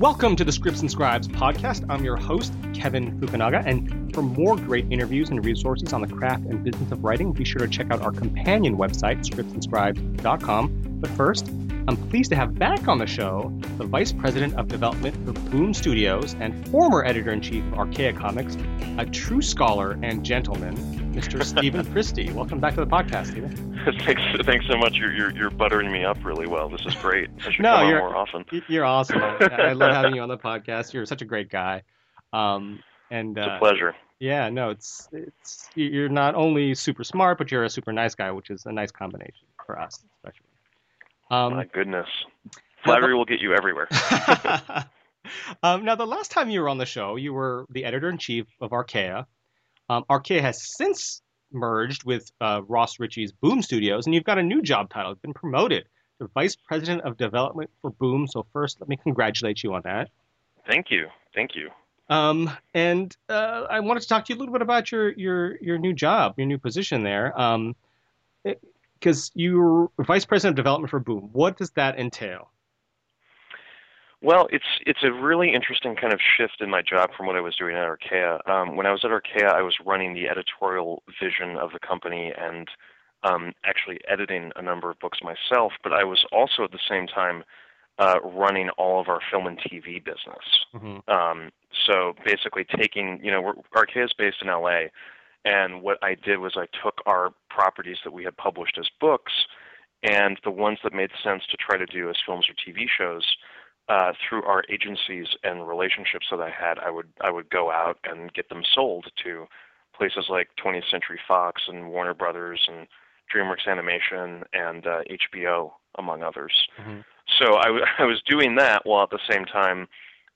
Welcome to the Scripts and Scribes podcast. I'm your host, Kevin Fukunaga, and for more great interviews and resources on the craft and business of writing, be sure to check out our companion website, scriptsandscribes.com. But first, I'm pleased to have back on the show the Vice President of Development for Boom Studios and former Editor in Chief of Archaia Comics, a true scholar and gentleman, Mr. Stephen Christy. Welcome back to the podcast, Stephen. thanks, thanks so much. You're, you're, you're buttering me up really well. This is great. I should No, come you're- on more often. You're awesome. I, I love having you on the podcast. You're such a great guy. Um, and It's uh, pleasure. yeah, no, it's it's you're not only super smart, but you're a super nice guy, which is a nice combination for us, especially. Um, My goodness. Flattery will get you everywhere. um, now, the last time you were on the show, you were the editor in chief of Archaia. Um, Archaia has since merged with uh, Ross Richie's Boom Studios, and you've got a new job title. You've been promoted to vice president of development for Boom. So first, let me congratulate you on that. Thank you. Thank you. Um, and uh, I wanted to talk to you a little bit about your your your new job, your new position there. Um, because you're vice president of development for Boom. What does that entail? Well, it's it's a really interesting kind of shift in my job from what I was doing at Archaia. Um, when I was at Archaia, I was running the editorial vision of the company and um, actually editing a number of books myself. But I was also at the same time uh, running all of our film and TV business. Mhm. Um, so basically, taking you know, we're, Archaea is based in LA, and what I did was I took our properties that we had published as books, and the ones that made sense to try to do as films or TV shows. Uh, through our agencies and relationships that I had, I would I would go out and get them sold to places like 20th Century Fox and Warner Brothers and DreamWorks Animation and uh, HBO, among others Mhm. so I, w- I was doing that while at the same time,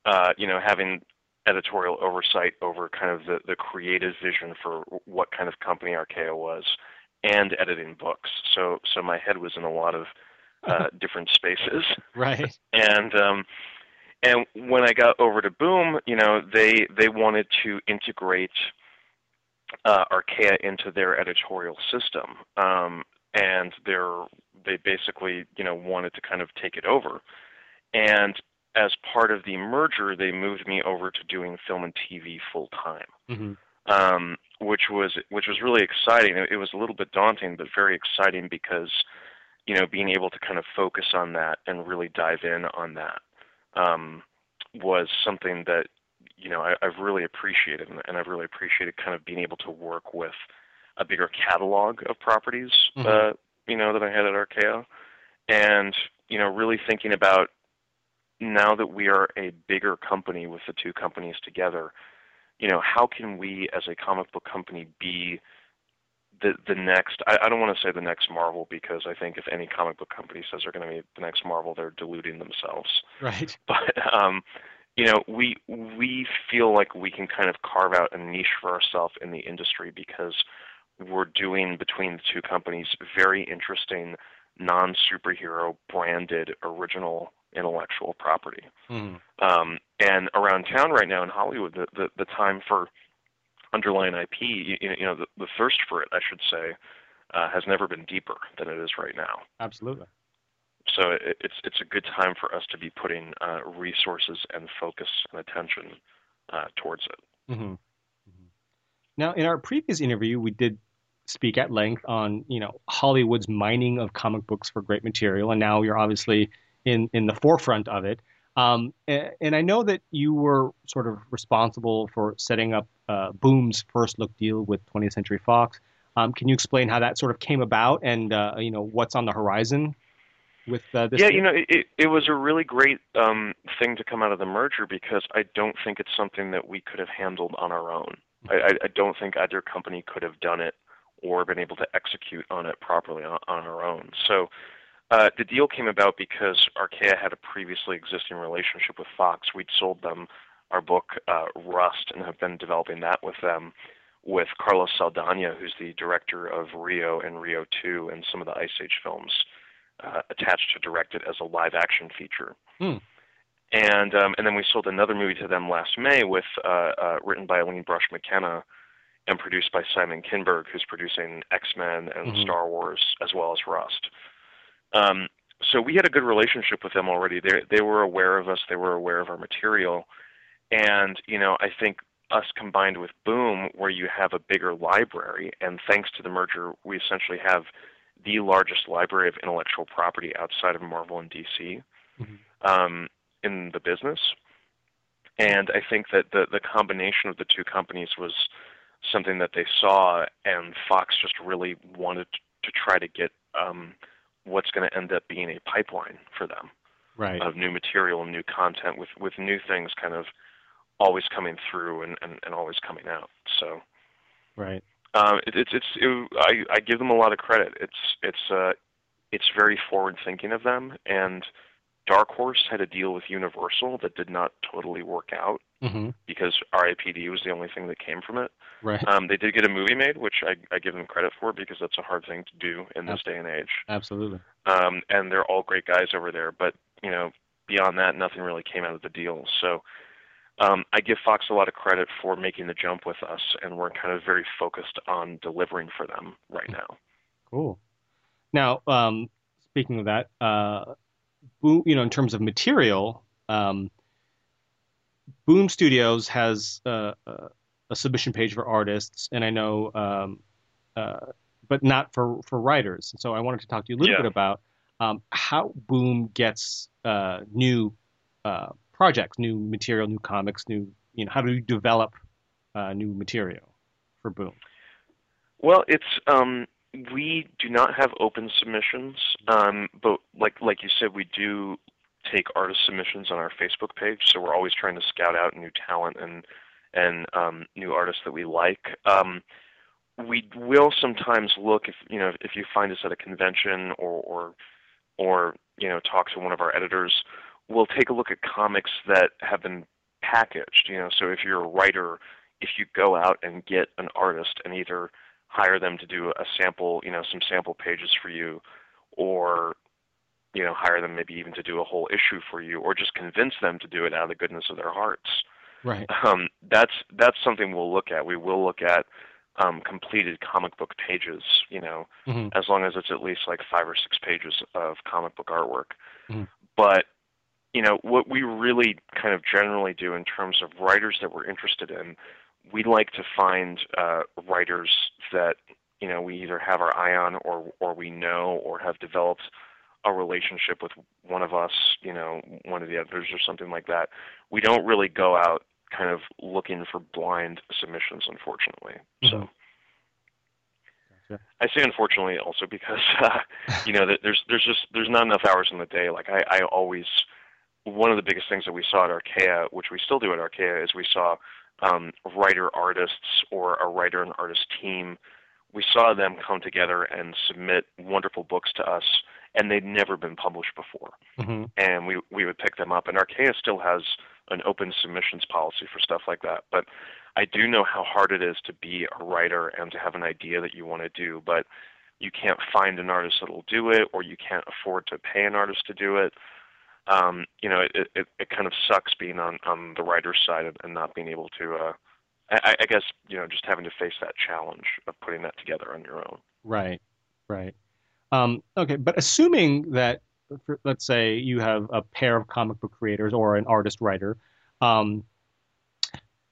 uh, you know, having editorial oversight over kind of the, the creative vision for what kind of company Archaia was, and editing books. So so my head was in a lot of uh, different spaces, Right. and um, and when I got over to Boom, you know, they they wanted to integrate uh, Archaia into their editorial system, um, and they're they basically you know wanted to kind of take it over, and as part of the merger, they moved me over to doing film and TV full time hmm um, which was which was really exciting. It, it was a little bit daunting, but very exciting because you know being able to kind of focus on that and really dive in on that um, was something that you know I, I've really appreciated, and, and I've really appreciated kind of being able to work with a bigger catalog of properties, Mhm. uh, you know, that I had at Archaia, and you know really thinking about now that we are a bigger company with the two companies together you know, how can we as a comic book company be the the next I, I don't want to say the next Marvel because I think if any comic book company says they're going to be the next Marvel, they're deluding themselves. Right. But um, you know, we we feel like we can kind of carve out a niche for ourselves in the industry because we're doing between the two companies very interesting non superhero branded original intellectual property. Mhm. Um, and around town right now in Hollywood, the, the, the time for underlying IP, you, you know, the, the thirst for it, I should say, uh, has never been deeper than it is right now. Absolutely. So it, it's it's a good time for us to be putting uh, resources and focus and attention uh, towards it. hmm Now, in our previous interview, we did speak at length on you know Hollywood's mining of comic books for great material, and now you're obviously in in the forefront of it. Um, and, and I know that you were sort of responsible for setting up uh, Boom's first look deal with 20th Century Fox. Um, can you explain how that sort of came about, and uh, you know what's on the horizon with uh, this? yeah, deal? you know, it, it was a really great um, thing to come out of the merger because I don't think it's something that we could have handled on our own. I, I, don't think either company could have done it or been able to execute on it properly on, on our own. So uh, the deal came about because Archaea had a previously existing relationship with Fox. We'd sold them our book uh, Rust and have been developing that with them with Carlos Saldanha, who's the director of Rio and Rio 2 and some of the Ice Age films, uh, attached to direct it as a live action feature. Hmm. And um, and then we sold another movie to them last May with uh, uh, written by Aline Brosh McKenna and produced by Simon Kinberg, who's producing X Men and Mhm. Star Wars as well as Rust. Um, so we had a good relationship with them already. They they were aware of us. They were aware of our material, and you know I think us combined with Boom, where you have a bigger library, and thanks to the merger, we essentially have the largest library of intellectual property outside of Marvel and DC mm-hmm. um, in the business. And I think that the the combination of the two companies was something that they saw, and Fox just really wanted to try to get um, what's going to end up being a pipeline for them right. of new material and new content with with new things kind of always coming through and, and, and always coming out. So right. Um, it, it's it's it, I I give them a lot of credit. It's it's uh it's very forward thinking of them and Dark Horse had a deal with Universal that did not totally work out mm-hmm. because R.I.P.D. was the only thing that came from it. Right. Um, they did get a movie made, which I, I give them credit for because that's a hard thing to do in this Absolutely. day and age. Absolutely. Um, and they're all great guys over there, but you know, beyond that, nothing really came out of the deal. So um, I give Fox a lot of credit for making the jump with us, and we're kind of very focused on delivering for them right now. Cool. Now, um, speaking of that, uh, Boom, you know, in terms of material, um, Boom Studios has uh, a submission page for artists, and I know, um, uh, but not for for writers. So I wanted to talk to you a little yeah. bit about um, how Boom gets uh, new uh, projects, new material, new comics, new you know, how do you develop uh, new material for Boom? Well, it's um, we do not have open submissions, um, but like like you said, we do take artist submissions on our Facebook page. So we're always trying to scout out new talent and and um, new artists that we like. Um, we will sometimes look if you know if you find us at a convention or or or you know talk to one of our editors. We'll take a look at comics that have been packaged. You know, so if you're a writer, if you go out and get an artist and either hire them to do a sample, you know, some sample pages for you, or you know, hire them maybe even to do a whole issue for you, or just convince them to do it out of the goodness of their hearts. Right. Um, that's that's something we'll look at. We will look at um, completed comic book pages, you know, mm-hmm. as long as it's at least like five or six pages of comic book artwork. Mm-hmm. But you know, what we really kind of generally do in terms of writers that we're interested in, we like to find uh, writers that you know we either have our eye on or or we know or have developed a relationship with one of us, you know, one of the editors or something like that. We don't really go out kind of looking for blind submissions, unfortunately. Mm-hmm. So. I say unfortunately also because uh, you know that there's there's just there's not enough hours in the day. Like I, I always one of the biggest things that we saw at Archaia, which we still do at Archaia, is we saw um, writer artists or a writer and artist team. We saw them come together and submit wonderful books to us, and they'd never been published before. Mm-hmm. And we we would pick them up. And Archaia still has an open submissions policy for stuff like that. But I do know how hard it is to be a writer and to have an idea that you want to do, but you can't find an artist that'll do it, or you can't afford to pay an artist to do it um, you know, it, it, it kind of sucks being on, on the writer's side and, not being able to, uh, I, I guess, you know, just having to face that challenge of putting that together on your own. Right, right. Um, okay, but assuming that, for, let's say, you have a pair of comic book creators or an artist writer, um,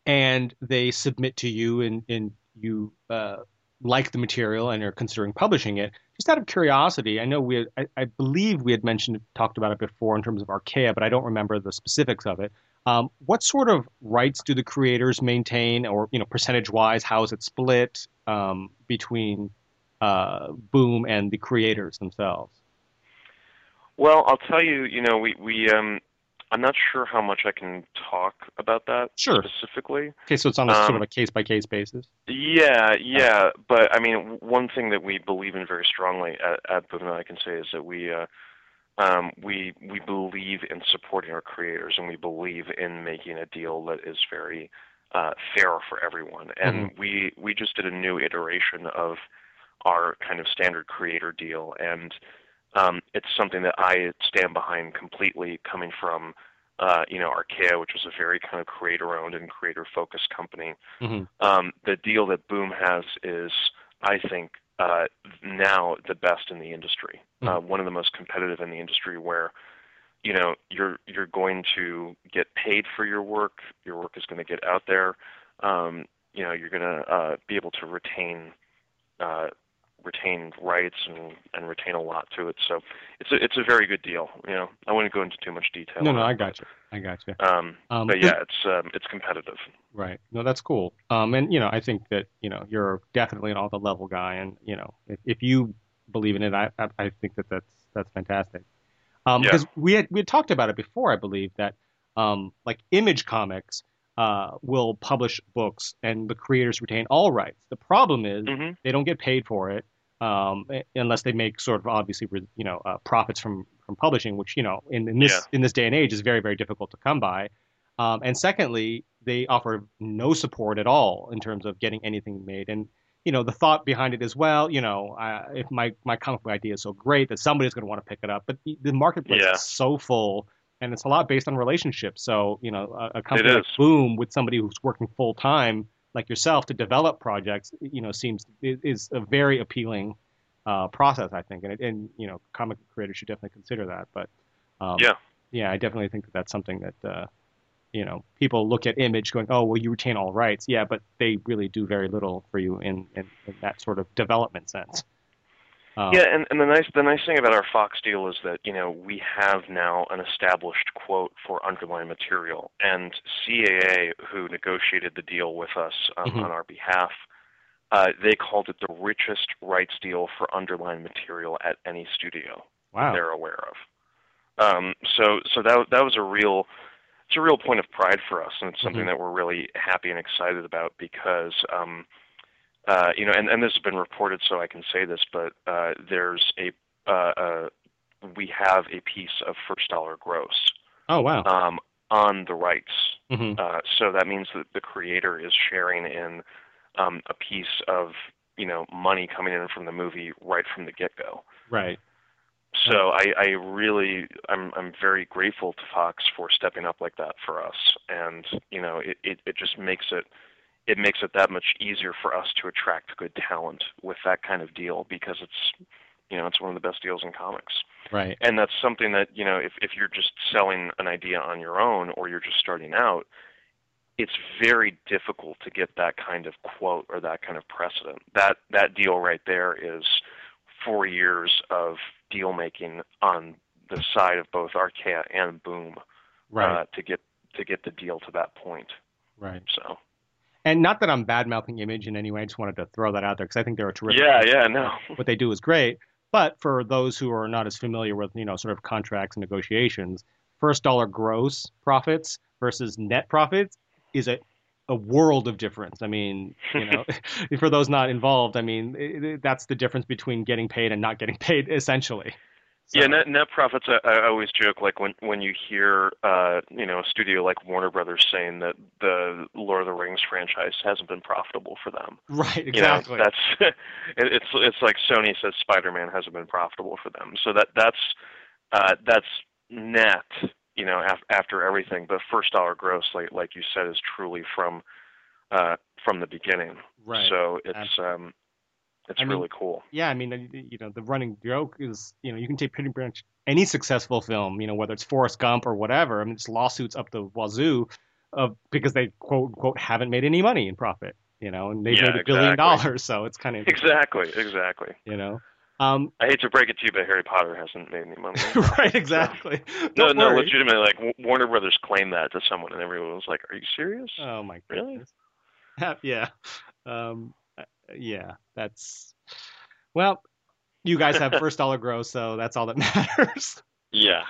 and they submit to you and, and you uh, like the material and are considering publishing it, just out of curiosity, I know we, had, I, I, believe we had mentioned, talked about it before in terms of Archaia, but I don't remember the specifics of it. Um, what sort of rights do the creators maintain, or you know, percentage-wise, how is it split um, between uh, Boom and the creators themselves? Well, I'll tell you, you know, we we um, I'm not sure how much I can talk about that sure. specifically. Okay, so it's on a um, sort of a case by case basis. Yeah, yeah, but I mean, one thing that we believe in very strongly at, at Boom, I can say, is that we uh, um, we we believe in supporting our creators, and we believe in making a deal that is very uh, fair for everyone. And mm-hmm. we we just did a new iteration of our kind of standard creator deal, and um, it's something that I stand behind completely, coming from uh, you know Archaia, which was a very kind of creator-owned and creator-focused company. Mm-hmm. Um, the deal that Boom has is, I think, uh, now the best in the industry, Mhm. uh, one of the most competitive in the industry, where you know you're you're going to get paid for your work. Your work is going to get out there. Um, you know, you're going to uh, be able to retain uh, retain rights and, and retain a lot to it. So it's a it's a very good deal. You know, I wouldn't go into too much detail. No, no, I got you. I got you. but, Um, Um, but yeah, it's um, it's competitive. Right. No, that's cool. Um, and you know, I think that you know you're definitely an all the level guy, and you know, if, if you believe in it, I, I I think that that's that's fantastic. Um, Yeah. because we had we had talked about it before, I believe that um, like Image Comics uh will publish books and the creators retain all rights. The problem is hmm they don't get paid for it um, unless they make sort of obviously you know uh, profits from from publishing, which you know in, in this Yeah. in this day and age is very very difficult to come by. Um, and secondly, they offer no support at all in terms of getting anything made. And you know the thought behind it is well, you know, uh, if my my comic book idea is so great that somebody's going to want to pick it up, but the, the marketplace Yeah. is so full. And it's a lot based on relationships. So, you know, a, a company like. Boom with somebody who's working full time like yourself to develop projects, you know, seems is, a very appealing uh, process, I think, and it, and you know, comic creators should definitely consider that. But um, Yeah. yeah, I definitely think that that's something that uh, you know people look at Image going, oh, well, you retain all rights, yeah, but they really do very little for you in in, in that sort of development sense. Um, Yeah, and, and the nice the nice thing about our Fox deal is that you know we have now an established quote for underlying material, and CAA, who negotiated the deal with us um, Mhm. on our behalf, uh, they called it the richest rights deal for underlying material at any studio wow. they're aware of. Um, so so that that was a real it's a real point of pride for us, and it's something Mhm. that we're really happy and excited about because um, uh, you know, and, and this has been reported, so I can say this, but uh, there's a uh, uh, we have a piece of first dollar gross Oh wow. um, on the rights. hmm Uh, so that means that the creator is sharing in um, a piece of you know money coming in from the movie right from the get go. Right. So I, I really I'm I'm very grateful to Fox for stepping up like that for us, and you know it, it, it just makes it it makes it that much easier for us to attract good talent with that kind of deal because it's you know it's one of the best deals in comics, Right. and that's something that you know if if you're just selling an idea on your own or you're just starting out, it's very difficult to get that kind of quote or that kind of precedent. That that deal right there is four years of deal making on the side of both Archaia and Boom Right. uh, to get to get the deal to that point. right. So And not that I'm bad mouthing Image in any way. I just wanted to throw that out there because I think they're a terrific. yeah, yeah, no, what they do is great. But for those who are not as familiar with, you know, sort of contracts and negotiations, first dollar gross profits versus net profits is a a world of difference. I mean, you know, for those not involved, I mean, it, it- that's the difference between getting paid and not getting paid, essentially. So- yeah. Net net profits. I, I always joke like when when you hear uh, you know a studio like Warner Brothers saying that the Lord of the Rings franchise hasn't been profitable for them. right, You know, exactly. that's it- it's it's like Sony says Spider-Man hasn't been profitable for them. So that that's uh, that's net, you know, af- after everything. But first dollar gross, like like you said, is truly from uh, from the beginning. right. So it's um, it's I mean, really cool. yeah, I mean, uh, you know, the running joke is, you know, you can take pretty much any successful film, you know, whether it's Forrest Gump or whatever. I mean, it's lawsuits up the wazoo, of because they quote unquote haven't made any money in profit, you know, and they've Yeah, made a billion exactly. dollars, so it's kind of, Exactly, exactly. you know, um, I hate to break it to you, but Harry Potter hasn't made any money. right, exactly. No, Don't no, legitimately, like Warner Brothers claimed that to someone, and everyone was like, "Are you serious?" Oh my Really? yeah, um, yeah, that's well, you guys have first dollar gross, so that's all that matters. Yeah.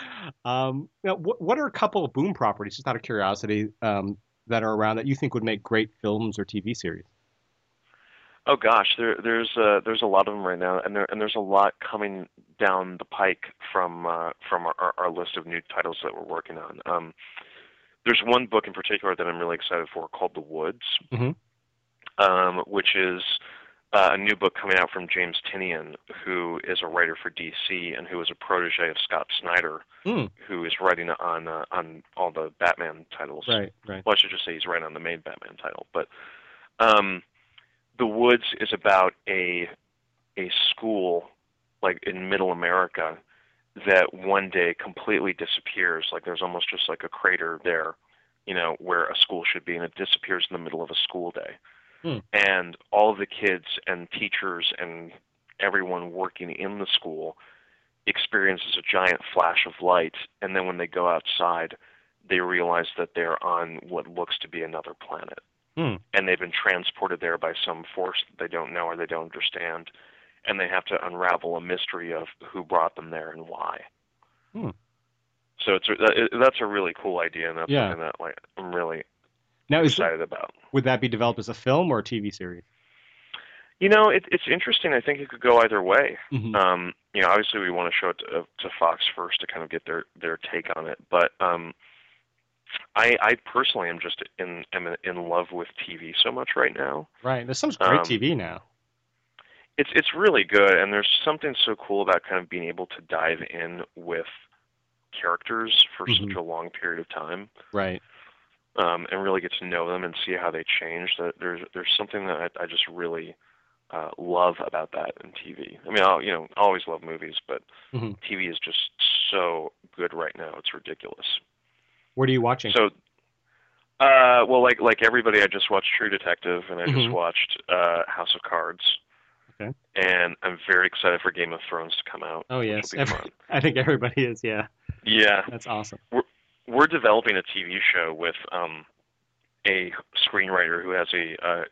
Um, now, what, what are a couple of boom properties, just out of curiosity, um, that are around that you think would make great films or TV series? Oh gosh, there, there's uh, there's a lot of them right now, and there and there's a lot coming down the pike from uh, from our, our list of new titles that we're working on. Um, there's one book in particular that I'm really excited for called The Woods, Mhm. Um, which is uh, a new book coming out from James Tynion, who is a writer for DC and who is a protege of Scott Snyder, Mm. who is writing on uh, on all the Batman titles. Right, right. Well, I should just say he's writing on the main Batman title. But um, The Woods is about a a school like in middle America that one day completely disappears. Like there's almost just like a crater there, you know, where a school should be, and it disappears in the middle of a school day. Hmm. And all of the kids and teachers and everyone working in the school experiences a giant flash of light, and then when they go outside, they realize that they're on what looks to be another planet. Hmm. And they've been transported there by some force that they don't know or they don't understand and they have to unravel a mystery of who brought them there and why. Hmm. So it's that- that's a really cool idea, and that's Yeah. something that like I'm really Now, is excited about. would that be developed as a film or a TV series? You know, it, it's interesting. I think it could go either way. Mhm. Um, you know, obviously we want to show it to, to Fox first to kind of get their their take on it, but um, I I personally am just in am in love with TV so much right now. Right. There's some great Um, TV now. It's it's really good, and there's something so cool about kind of being able to dive in with characters for Mhm. such a long period of time. Right. Um, and really get to know them and see how they change. That there's there's something that I, I just really uh, love about that in TV. I mean, I'll, you know, I always love movies, but Mhm. TV is just so good right now. It's ridiculous. What are you watching? So, uh, well, like like everybody, I just watched True Detective, and I Mhm. just watched uh, House of Cards. Okay. And I'm very excited for Game of Thrones to come out. oh yes, Every- I think everybody is. Yeah, Yeah, that's awesome. we're developing a TV show with um, a screenwriter who has a, uh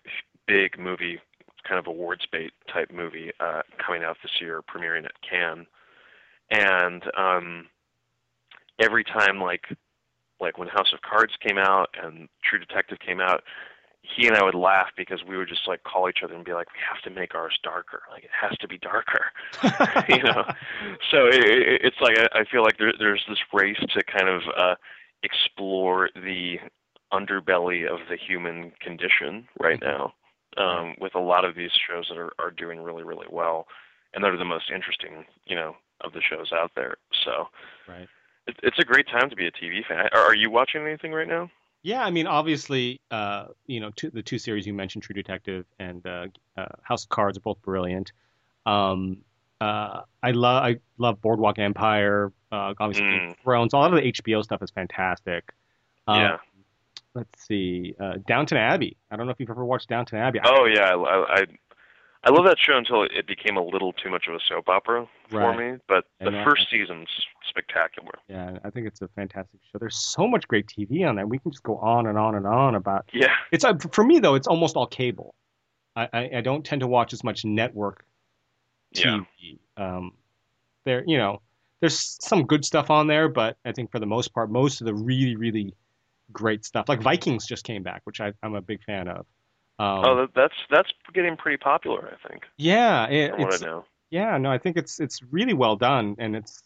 big movie, kind of awards bait type movie uh, coming out this year, premiering at Cannes. And um, every time, like, like when House of Cards came out and True Detective came out, he and I would laugh because we would just like call each other and be like, "We have to make ours darker. Like, it has to be darker." you know so it, it, it's like I, I feel like there, there's this race to kind of uh, explore the underbelly of the human condition right now um, with a lot of these shows that are, are doing really really well and they're the most interesting you know of the shows out there so right. it, it's a great time to be a tv fan are, are you watching anything right now Yeah, I mean, obviously, uh, you know, two, the two series you mentioned, True Detective and uh, uh, House of Cards, are both brilliant. Um, uh, I love I love Boardwalk Empire, uh, obviously Game of Thrones. A lot of the HBO stuff is fantastic. Um, yeah Let's see, uh, Downton Abbey. I don't know if you've ever watched Downton Abbey. I- oh yeah I, I I love that show until it became a little too much of a soap opera for Right. me, but the And, first season's spectacular. yeah, I think it's a fantastic show. There's so much great TV on there. We can just go on and on and on about. Yeah, It's uh, for me though. It's almost all cable. I, I, I don't tend to watch as much network yeah, TV. Um, there, you know, there's some good stuff on there, but I think for the most part, most of the really, really great stuff, like Vikings, just came back, which I, I'm a big fan of. Um, oh, that's that's getting pretty popular, I think, yeah, it, it's I know. yeah, no, I think it's it's really well done, and it's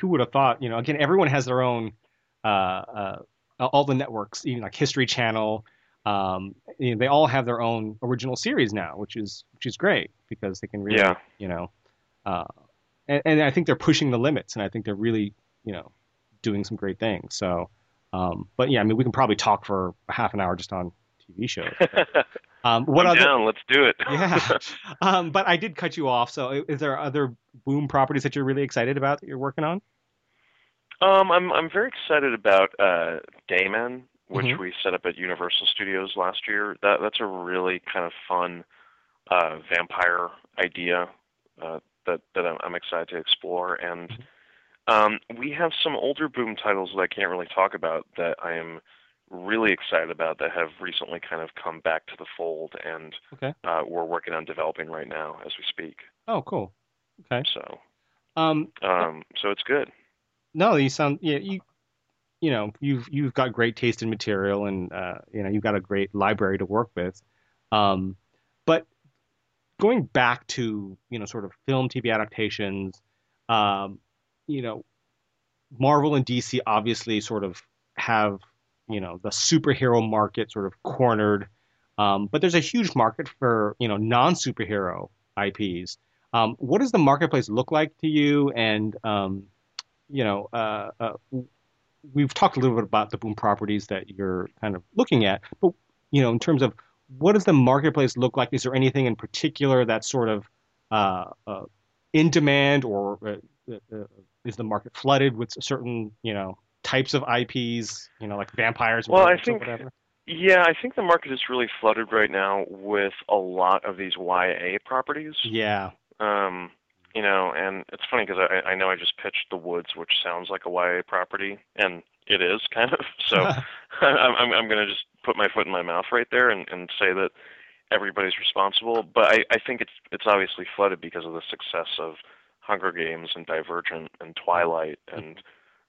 who would have thought? You know, again, everyone has their own, uh, uh, all the networks, even like History Channel. Um, you know, they all have their own original series now, which is which is great because they can really, Yeah. you know, uh, and, and I think they're pushing the limits, and I think they're really, you know, doing some great things. So, um, but yeah, I mean, we can probably talk for half an hour just on TV shows. Um, what I'm other? down. Let's do it. Yeah. Um, but I did cut you off. So, is there other Boom properties that you're really excited about that you're working on? um, I'm I'm very excited about uh, Day Men, which Mhm. we set up at Universal Studios last year. That that's a really kind of fun uh, vampire idea uh, that that I'm, I'm excited to explore. And Mm-hmm. um, we have some older Boom titles that I can't really talk about that I am really excited about that have recently kind of come back to the fold and Okay. uh, we're working on developing right now as we speak. Oh, cool. Okay. So Um, um, so it's good. no, you sound yeah you you know you've you've got great taste in material and uh, you know you've got a great library to work with. Um, but going back to you know sort of film TV adaptations, um, you know, Marvel and DC obviously sort of have you know the superhero market sort of cornered, um, but there's a huge market for you know non superhero IPs. Um, what does the marketplace look like to you? And um, you know, uh, uh, we've talked a little bit about the boom properties that you're kind of looking at, but you know, in terms of what does the marketplace look like? Is there anything in particular that's sort of uh, uh, in demand, or uh, uh, is the market flooded with certain you know types of IPs? You know, like vampires. Well, I think. Yeah, I think the market is really flooded right now with a lot of these YA properties. Yeah. Um, you know, and it's funny because I, I know I just pitched The Woods, which sounds like a YA property, and it is kind of. So I'm, I'm, I'm going to just put my foot in my mouth right there and, and say that everybody's responsible. But I, I think it's it's obviously flooded because of the success of Hunger Games and Divergent and Twilight and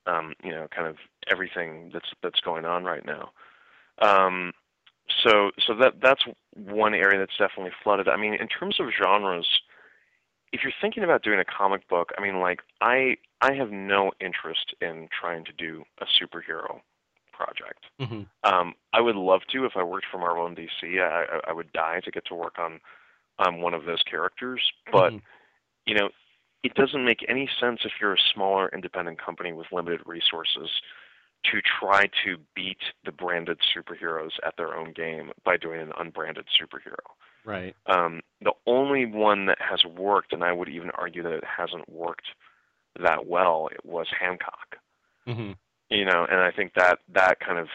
um, you know, kind of everything that's that's going on right now. Um, so so that that's one area that's definitely flooded. I mean, in terms of genres if you're thinking about doing a comic book, I mean, like I I have no interest in trying to do a superhero project. Mm-hmm. Um, I would love to if I worked for Marvel and DC. I, I would die to get to work on on one of those characters, but mm-hmm. you know, it doesn't make any sense if you're a smaller independent company with limited resources to try to beat the branded superheroes at their own game by doing an unbranded superhero. Right. Um, the only one that has worked, and I would even argue that it hasn't worked that well, it was Hancock. Mm-hmm. You know, and I think that that kind of,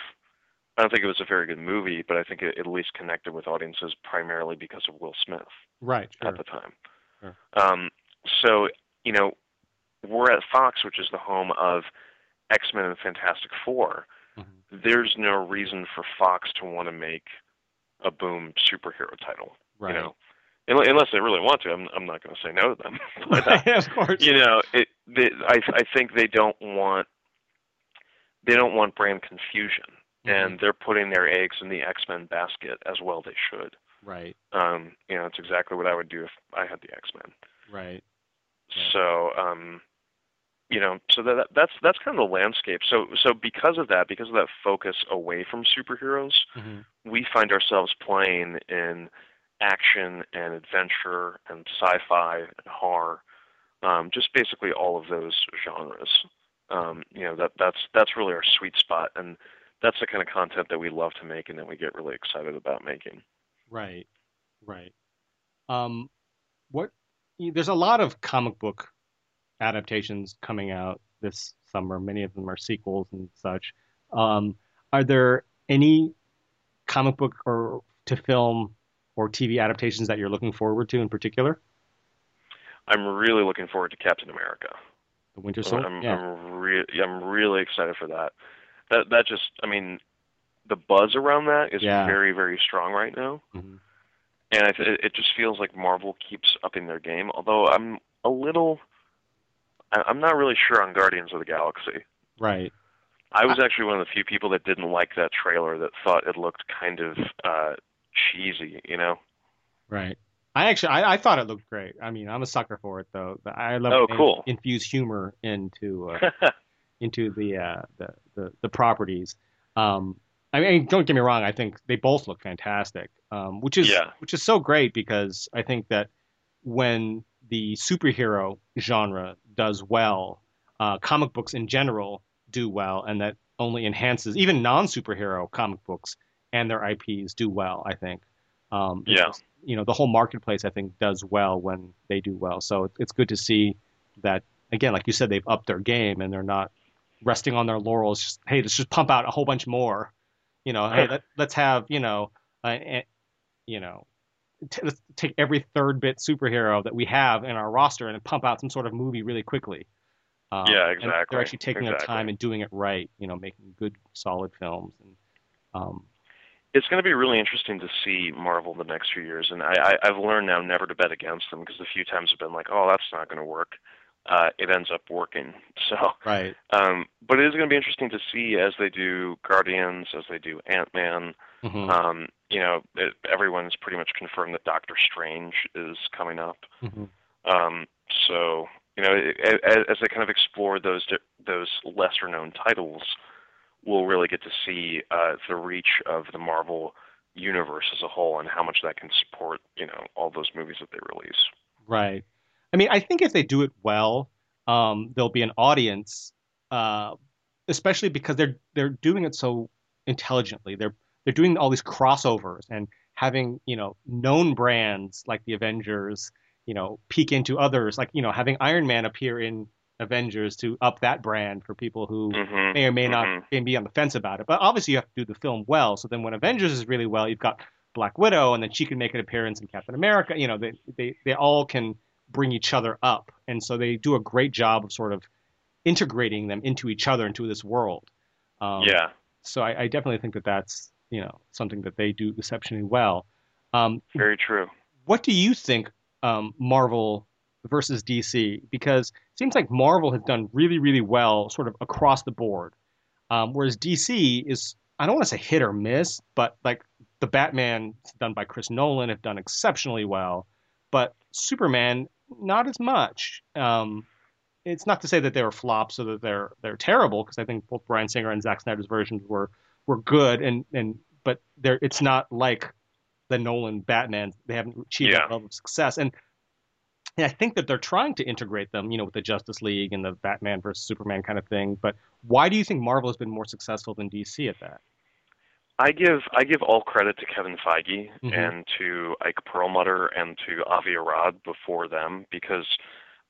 I don't think it was a very good movie, but I think it, at least connected with audiences primarily because of Will Smith. Right. Sure. At the time. Sure. Um, so you know, we're at Fox, which is the home of X Men and Fantastic 4 mm-hmm. There's no reason for Fox to want to make a boom superhero title. Right. You know, unless they really want to. I'm I'm not going to say no to them. but, uh, of course. You know, it. They, I I think they don't want they don't want brand confusion, mm-hmm. and they're putting their eggs in the X Men basket as well. They should. Right. Um. You know, it's exactly what I would do if I had the X Men. Right. So, um, you know, so that that's that's kind of the landscape. So so because of that, because of that focus away from superheroes, mm-hmm. we find ourselves playing in action and adventure and sci-fi and horror, um, just basically all of those genres. Um, you know that that's that's really our sweet spot, and that's the kind of content that we love to make and that we get really excited about making. Right, right. Um, what? There's a lot of comic book adaptations coming out this summer. Many of them are sequels and such. Um, are there any comic book or to film or TV adaptations that you're looking forward to in particular? I'm really looking forward to Captain America. The Winter Soldier. I'm, yeah. I'm, re- I'm really excited for that. That that just, I mean, the buzz around that is yeah. very very strong right now, mm-hmm. And it, it just feels like Marvel keeps upping their game. Although I'm a little I'm not really sure on Guardians of the Galaxy. Right. I was actually one of the few people that didn't like that trailer that thought it looked kind of uh cheesy, you know. Right. I actually I, I thought it looked great. I mean, I'm a sucker for it though. I love oh, cool. infuse humor into uh, into the, uh, the the the properties. Um, I mean, don't get me wrong. I think they both look fantastic, um, which is yeah. which is so great because I think that when the superhero genre does well, uh, comic books in general do well, and that only enhances even non-superhero comic books and their IPs do well. I think. Um, yeah. You know, the whole marketplace I think does well when they do well. So it's good to see that again, like you said, they've upped their game and they're not resting on their laurels. Just, hey, let's just pump out a whole bunch more. You know, hey, let, us have you know, uh, you know, t- let's take every third bit superhero that we have in our roster and pump out some sort of movie really quickly. Um, yeah, exactly. they're actually taking exactly. their time and doing it right. You know, making good, solid films. And um, it's going to be really interesting to see Marvel the next few years. And I, I, I've learned now never to bet against them because a few times have been like, oh, that's not going to work. Uh, it ends up working. So, right. Um, but it is going to be interesting to see as they do Guardians, as they do Ant Man, mm-hmm. um, you know, it, everyone's pretty much confirmed that Doctor Strange is coming up. Mm-hmm. Um, so you know, as, as they kind of explore those those lesser known titles, we'll really get to see uh, the reach of the Marvel universe as a whole and how much that can support you know all those movies that they release. Right. I mean, I think if they do it well, um, there'll be an audience, uh, especially because they're they're doing it so intelligently. They're they're doing all these crossovers and having you know known brands like the Avengers, you know, peek into others, like you know, having Iron Man appear in Avengers to up that brand for people who mm-hmm. may or may not mm-hmm. be on the fence about it. But obviously, you have to do the film well. So then, when Avengers is really well, you've got Black Widow, and then she can make an appearance in Captain America. You know, they they they all can bring each other up, and so they do a great job of sort of integrating them into each other into this world. Um, yeah. So I, I, definitely think that that's you know something that they do exceptionally well. Um, Very true. What do you think um, Marvel versus DC? Because it seems like Marvel has done really really well sort of across the board, um, whereas DC is I don't want to say hit or miss, but like the Batman done by Chris Nolan have done exceptionally well, but Superman not as much. Um, it's not to say that they were flops or that they're they're terrible because I think both Bryan Singer and Zack Snyder's versions were were good and and but they're it's not like the Nolan Batman they haven't achieved yeah. that level of success and. And I think that they're trying to integrate them, you know, with the Justice League and the Batman versus Superman kind of thing. But why do you think Marvel has been more successful than DC at that? I give I give all credit to Kevin Feige Mhm. and to Ike Perlmutter and to Avi Arad before them because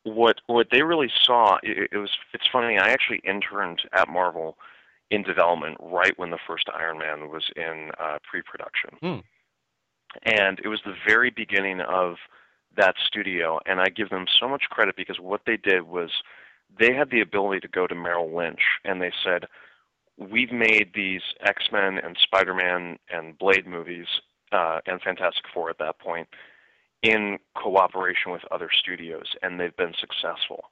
what what they really saw it, it was it's funny I actually interned at Marvel in development right when the first Iron Man was in uh, pre-production, Hmm. and it was the very beginning of that studio, and I give them so much credit because what they did was they had the ability to go to Merrill Lynch and they said, "We've made these X Men and Spider Man and Blade movies uh, and Fantastic Four at that point in cooperation with other studios, and they've been successful.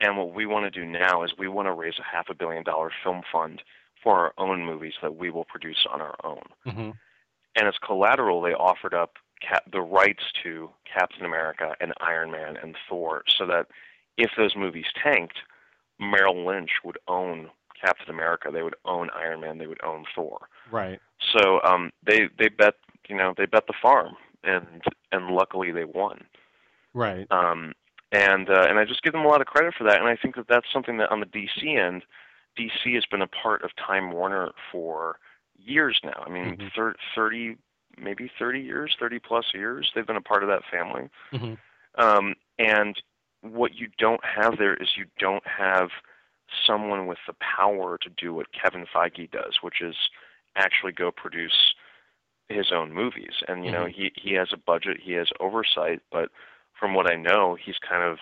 And what we want to do now is we want to raise a half a billion dollar film fund for our own movies that we will produce on our own. Mm-hmm. And as collateral, they offered up Cap- the rights to Captain America and Iron Man and Thor, so that if those movies tanked, Merrill Lynch would own Captain America, they would own Iron Man, they would own Thor. Right. So um, they they bet you know they bet the farm, and and luckily they won. Right. Um, and uh, and I just give them a lot of credit for that. And I think that that's something that on the DC end, DC has been a part of Time Warner for years now. I mean, Mhm. thir- thirty maybe thirty years, thirty plus years. They've been a part of that family. Mm-hmm. Um, and what you don't have there is you don't have someone with the power to do what Kevin Feige does, which is actually go produce his own movies. And you know, Mhm. he he has a budget, he has oversight, but from what I know, he's kind of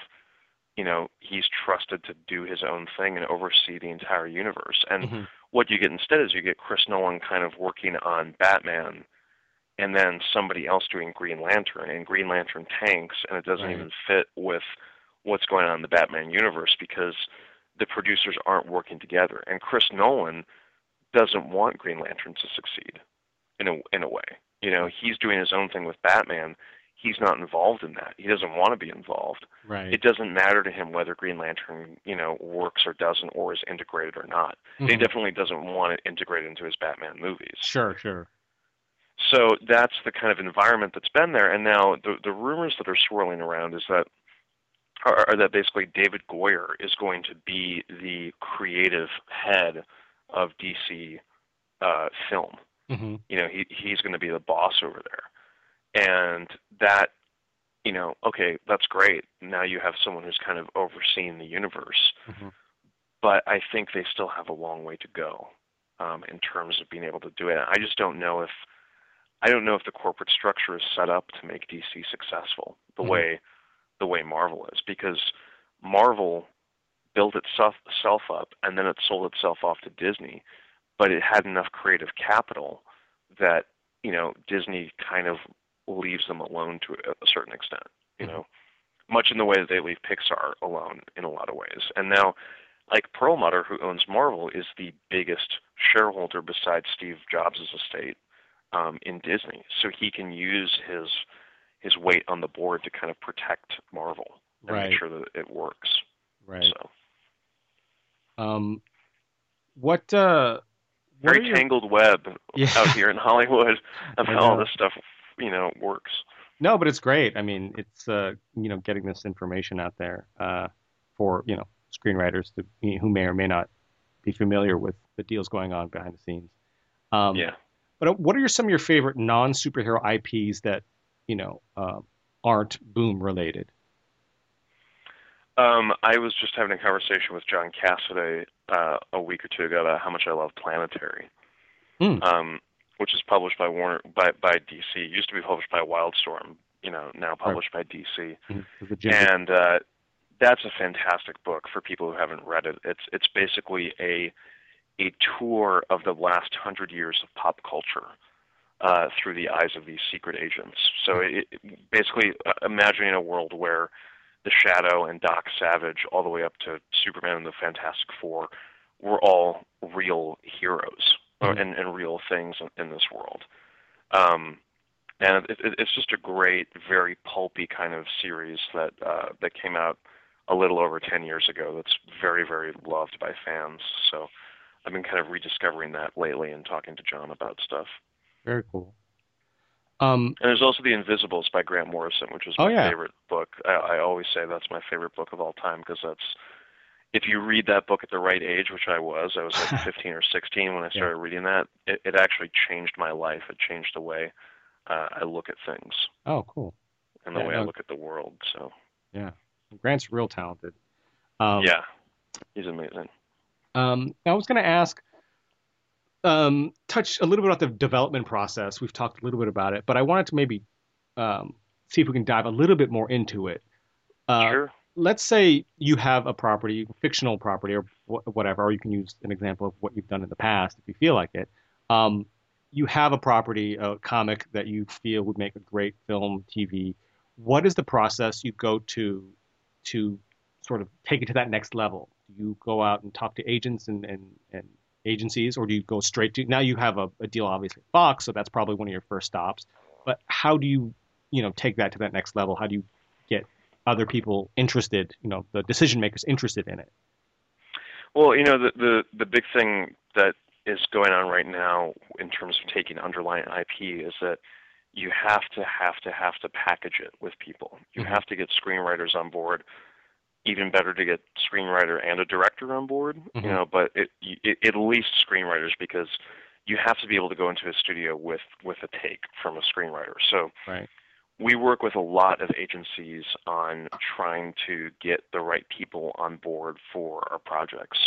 you know, he's trusted to do his own thing and oversee the entire universe. And Mm-hmm. what you get instead is you get Chris Nolan kind of working on Batman and then somebody else doing Green Lantern and Green Lantern tanks and it doesn't Right. even fit with what's going on in the Batman universe because the producers aren't working together and Chris Nolan doesn't want Green Lantern to succeed in a in a way. You know, he's doing his own thing with Batman. He's not involved in that. He doesn't want to be involved Right. it doesn't matter to him whether Green Lantern, you know, works or doesn't, or is integrated or not. He Mhm. definitely doesn't want it integrated into his Batman movies. Sure. Sure. So that's the kind of environment that's been there. And now the the rumors that are swirling around is that are, are that basically David Goyer is going to be the creative head of DC uh, film Mm-hmm. you know he he's going to be the boss over there and that you know okay that's great now you have someone who's kind of overseeing the universe Mhm. but i think they still have a long way to go um, in terms of being able to do it i just don't know if i don't know if the corporate structure is set up to make dc successful the Mhm. way the way marvel is because marvel built itself, itself up and then it sold itself off to disney but it had enough creative capital that you know Disney kind of leaves them alone to a, certain extent. You Mhm. know, much in the way that they leave Pixar alone in a lot of ways. And now, Ike Perlmutter, who owns Marvel, is the biggest shareholder besides Steve Jobs' estate um, in Disney, so he can use his his weight on the board to kind of protect Marvel and Right. make sure that it works. Right. So Um, what uh, what very are your- tangled web Yeah. out here in Hollywood of how all this stuff you know works. No, but it's great. I mean, it's uh, you know getting this information out there uh, for you know screenwriters to, who may or may not be familiar with the deals going on behind the scenes. Um, yeah. But uh, what are your, some of your favorite non superhero IPs that you know uh, aren't Boom related? Um, I was just having a conversation with John Cassaday uh, a week or two ago about how much I love Planetary, Mm. um, which is published by Warner by by DC. It used to be published by Wildstorm, you know, now published by DC. Mhm. And uh, that's a fantastic book for people who haven't read it. It's it's basically a a tour of the last hundred years of pop culture uh, through the eyes of these secret agents. So it, it, basically, uh, imagining a world where the Shadow and Doc Savage, all the way up to Superman and the Fantastic Four, were all real heroes Mhm. and, and real things in, in this world. Um, and it, it, it's just a great, very pulpy kind of series that uh, that came out a little over ten years ago. That's very, very loved by fans. So I've been kind of rediscovering that lately and talking to John about stuff. Very cool. Um, And there's also The Invisibles by Grant Morrison, which is Oh, my yeah. favorite book. I, I always say that's my favorite book of all time because that's if you read that book at the right age, which I was, I was like 15 or 16 when I started reading that. It, it actually changed my life. It changed the way uh, I look at things oh, cool. and the Yeah, way no. I look at the world. So Yeah, Grant's real talented. Um, yeah, he's amazing. Um, I was going to ask, um, touch a little bit about the development process. We've talked a little bit about it, but I wanted to maybe um, see if we can dive a little bit more into it. Uh, sure. Let's say you have a property, fictional property, or wh- whatever, or you can use an example of what you've done in the past if you feel like it. Um, you have a property, a comic that you feel would make a great film, TV. What is the process you go to to sort of take it to that next level? Do you go out and talk to agents and, and, and agencies, or do you go straight to now you have a, a deal obviously Fox, so that's probably one of your first stops. But how do you you know take that to that next level? How do you get other people interested, you know, the decision makers interested in it? Well, you know, the, the the big thing that is going on right now in terms of taking underlying IP is that you have to have to have to package it with people. You Mhm. have to get screenwriters on board. Even better to get screenwriter and a director on board. Mhm. You know, but it, it at least screenwriters because you have to be able to go into a studio with with a take from a screenwriter. So Right. we work with a lot of agencies on trying to get the right people on board for our projects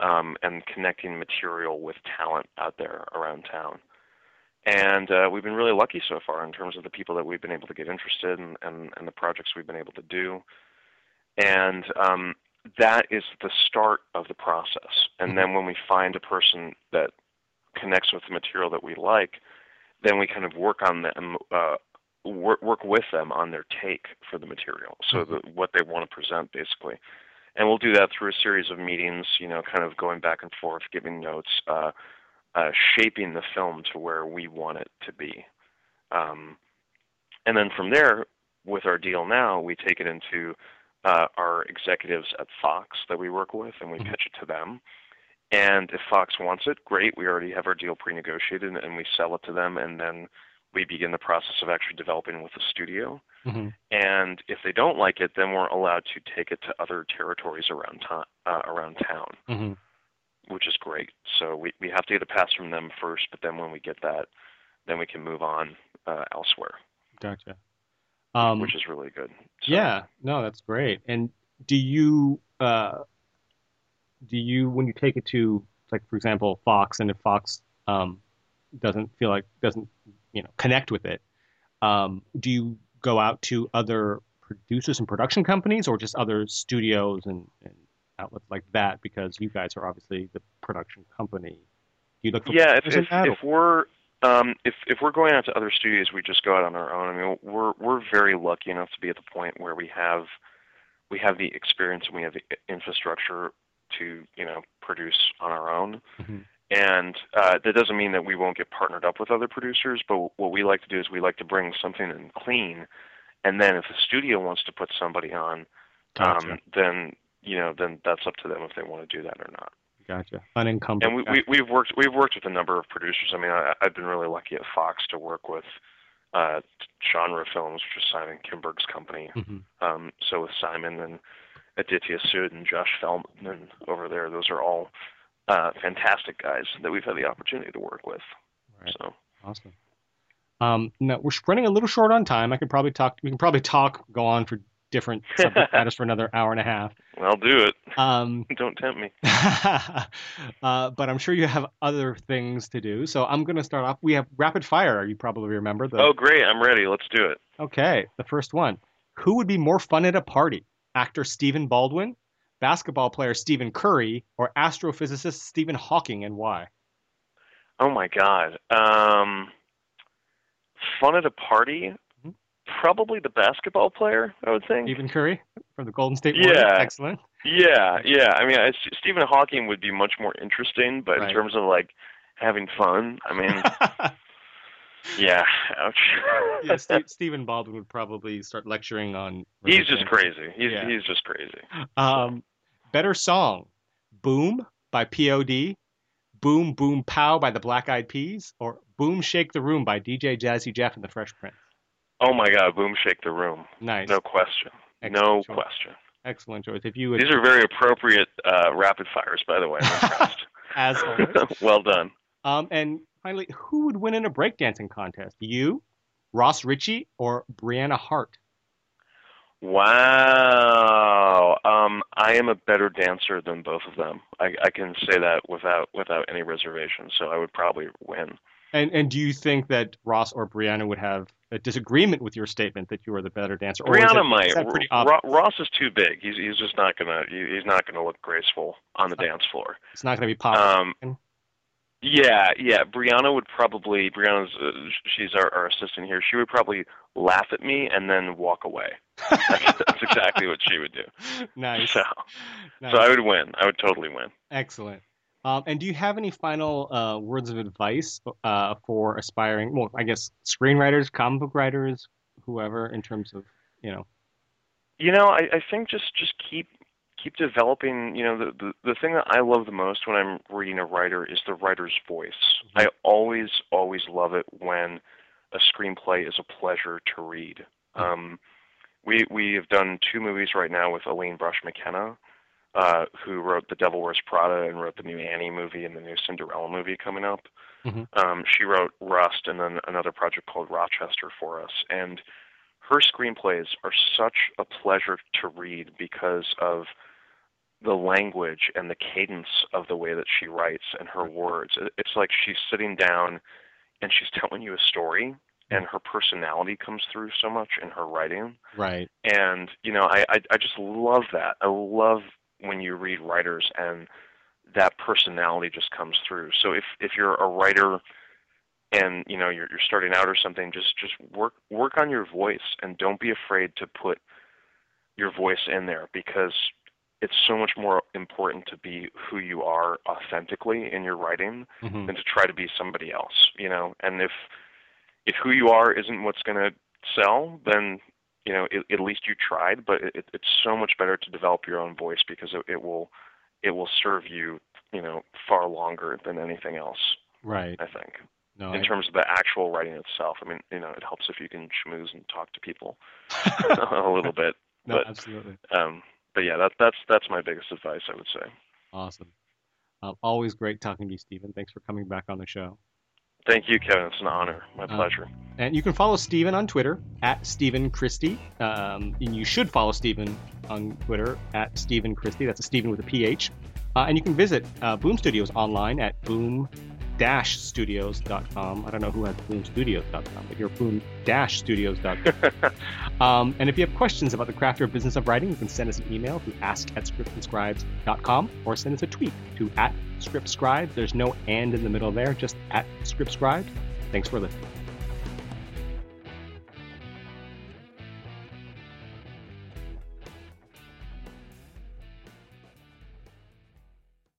um, and connecting material with talent out there around town. And uh, we've been really lucky so far in terms of the people that we've been able to get interested in and, and the projects we've been able to do. And um, that is the start of the process. And then when we find a person that connects with the material that we like, then we kind of work on them, uh, work, work with them on their take for the material, so the, what they want to present, basically. And we'll do that through a series of meetings, you know, kind of going back and forth, giving notes, uh, uh, shaping the film to where we want it to be. Um, and then from there, with our deal now, we take it into uh, our executives at Fox that we work with, and we Mhm. pitch it to them. And if Fox wants it, great. We already have our deal pre-negotiated, and we sell it to them, and then we begin the process of actually developing with the studio. hmm And if they don't like it, then we're allowed to take it to other territories around to- uh, around town, hmm which is great. So we we have to get a pass from them first, but then when we get that, then we can move on uh, elsewhere, Gotcha. Um, which is really good. So, Yeah, no, that's great. And do you uh, do you when you take it to like for example Fox, and if Fox um, doesn't feel like doesn't you know connect with it, um, do you go out to other producers and production companies, or just other studios and, and outlets like that? Because you guys are obviously the production company. Do you look for yeah. If if, if we're um, if if we're going out to other studios, we just go out on our own. I mean, we're we're very lucky enough to be at the point where we have we have the experience and we have the infrastructure to you know produce on our own. Mhm. And uh, that doesn't mean that we won't get partnered up with other producers, but what we like to do is we like to bring something in clean, and then if the studio wants to put somebody on, Gotcha. um, then you know then that's up to them if they want to do that or not. Gotcha. Unencumbered. And we, we we've worked we've worked with a number of producers. I mean, I, I've been really lucky at Fox to work with uh, genre films, which is Simon Kinberg's company. Mhm. Um, so with Simon and Aditya Sood and Josh Feldman over there, those are all uh, fantastic guys that we've had the opportunity to work with. Right. So Awesome. Um, now we're running a little short on time. I could probably talk. We can probably talk, go on for different subject matters for another hour and a half. I'll do it. Um, Don't tempt me. uh, but I'm sure you have other things to do. So I'm going to start off. We have rapid fire. You probably remember the. Oh, great! I'm ready. Let's do it. Okay, the first one. Who would be more fun at a party? Actor Stephen Baldwin, basketball player Stephen Curry, or astrophysicist Stephen Hawking, and why? Oh my God. Um, fun at a party. Probably the basketball player. I would think. Stephen Curry from the Golden State Warriors. Yeah. Excellent. Yeah, yeah. I mean, I, Stephen Hawking would be much more interesting, but Right. in terms of like having fun, I mean, yeah. Ouch. yeah, Steve, Stephen Baldwin would probably start lecturing on. he's just crazy. He's Yeah. he's just crazy. Um, better song, "Boom" by P.O.D., "Boom Boom Pow" by the Black Eyed Peas, or "Boom Shake the Room" by DJ Jazzy Jeff and the Fresh Prince. Oh my God! Boom, shake the room. Nice, No question. Excellent No choice. question. excellent choice. If you would, These are very appropriate uh, rapid fires, by the way. As always. well done. Um, and finally, who would win in a breakdancing contest? You, Ross Richie, or Brianna Hart? Wow. Um, I am a better dancer than both of them. I, I can say that without without any reservation. So I would probably win. And and do you think that Ross or Brianna would have a disagreement with your statement that you are the better dancer? Or Brianna might. is that pretty Ro- Ross is too big. He's he's just not gonna he's not gonna look graceful on the dance floor. It's not going to be pop. Um, yeah, yeah. Brianna would probably Brianna's uh, she's our, our assistant here. She would probably laugh at me and then walk away. That's, that's exactly what she would do. nice. So nice. so I would win. I would totally win. Excellent. Um, and do you have any final uh, words of advice uh, for aspiring, well, I guess screenwriters, comic book writers, whoever, in terms of, you know, You know, I, I think just just keep keep developing. You know, the, the the thing that I love the most when I'm reading a writer is the writer's voice. I always always love it when a screenplay is a pleasure to read. Um, we we have done two movies right now with Aline Brosh McKenna, uh, who wrote The Devil Wears Prada and wrote the new Annie movie and the new Cinderella movie coming up. Mhm. Um, she wrote Rust and then another project called Rochester for us, and her screenplays are such a pleasure to read because of the language and the cadence of the way that she writes and her words. It's like she's sitting down and she's telling you a story, and her personality comes through so much in her writing. right. And you know, I I, I just love that. I love when you read writers and that personality just comes through. So if if you're a writer and you know you're you're starting out or something, just just work work on your voice and don't be afraid to put your voice in there because it's so much more important to be who you are authentically in your writing hmm than to try to be somebody else, you know. And if if who you are isn't what's going to sell, then you know it, at least you tried. But it, it's so much better to develop your own voice because it, it will it will serve you, you know, far longer than anything else. Right. I think No, in I- terms of the actual writing itself. I mean, you know, it helps if you can schmooze and talk to people a little bit. no, but- absolutely. Um, but yeah, that, that's that's my biggest advice. I would say. Awesome. Um, always great talking to you, Stephen. Thanks for coming back on the show. Thank you, Kevin. It's an honor. My Uh, pleasure. And you can follow Stephen on Twitter at Stephen Christy. Um, and you should follow Stephen on Twitter at Stephen Christy. That's a Stephen with a PH. Uh, and you can visit uh, Boom Studios online at boom-studios.com. I don't know who has boomstudios.com, but you're boom-studios.com. um, and if you have questions about the craft or business of writing, you can send us an email to ask at scriptandscribes.com or send us a tweet to at scriptscribes. There's no and in the middle there, just at scriptscribes. Thanks for listening.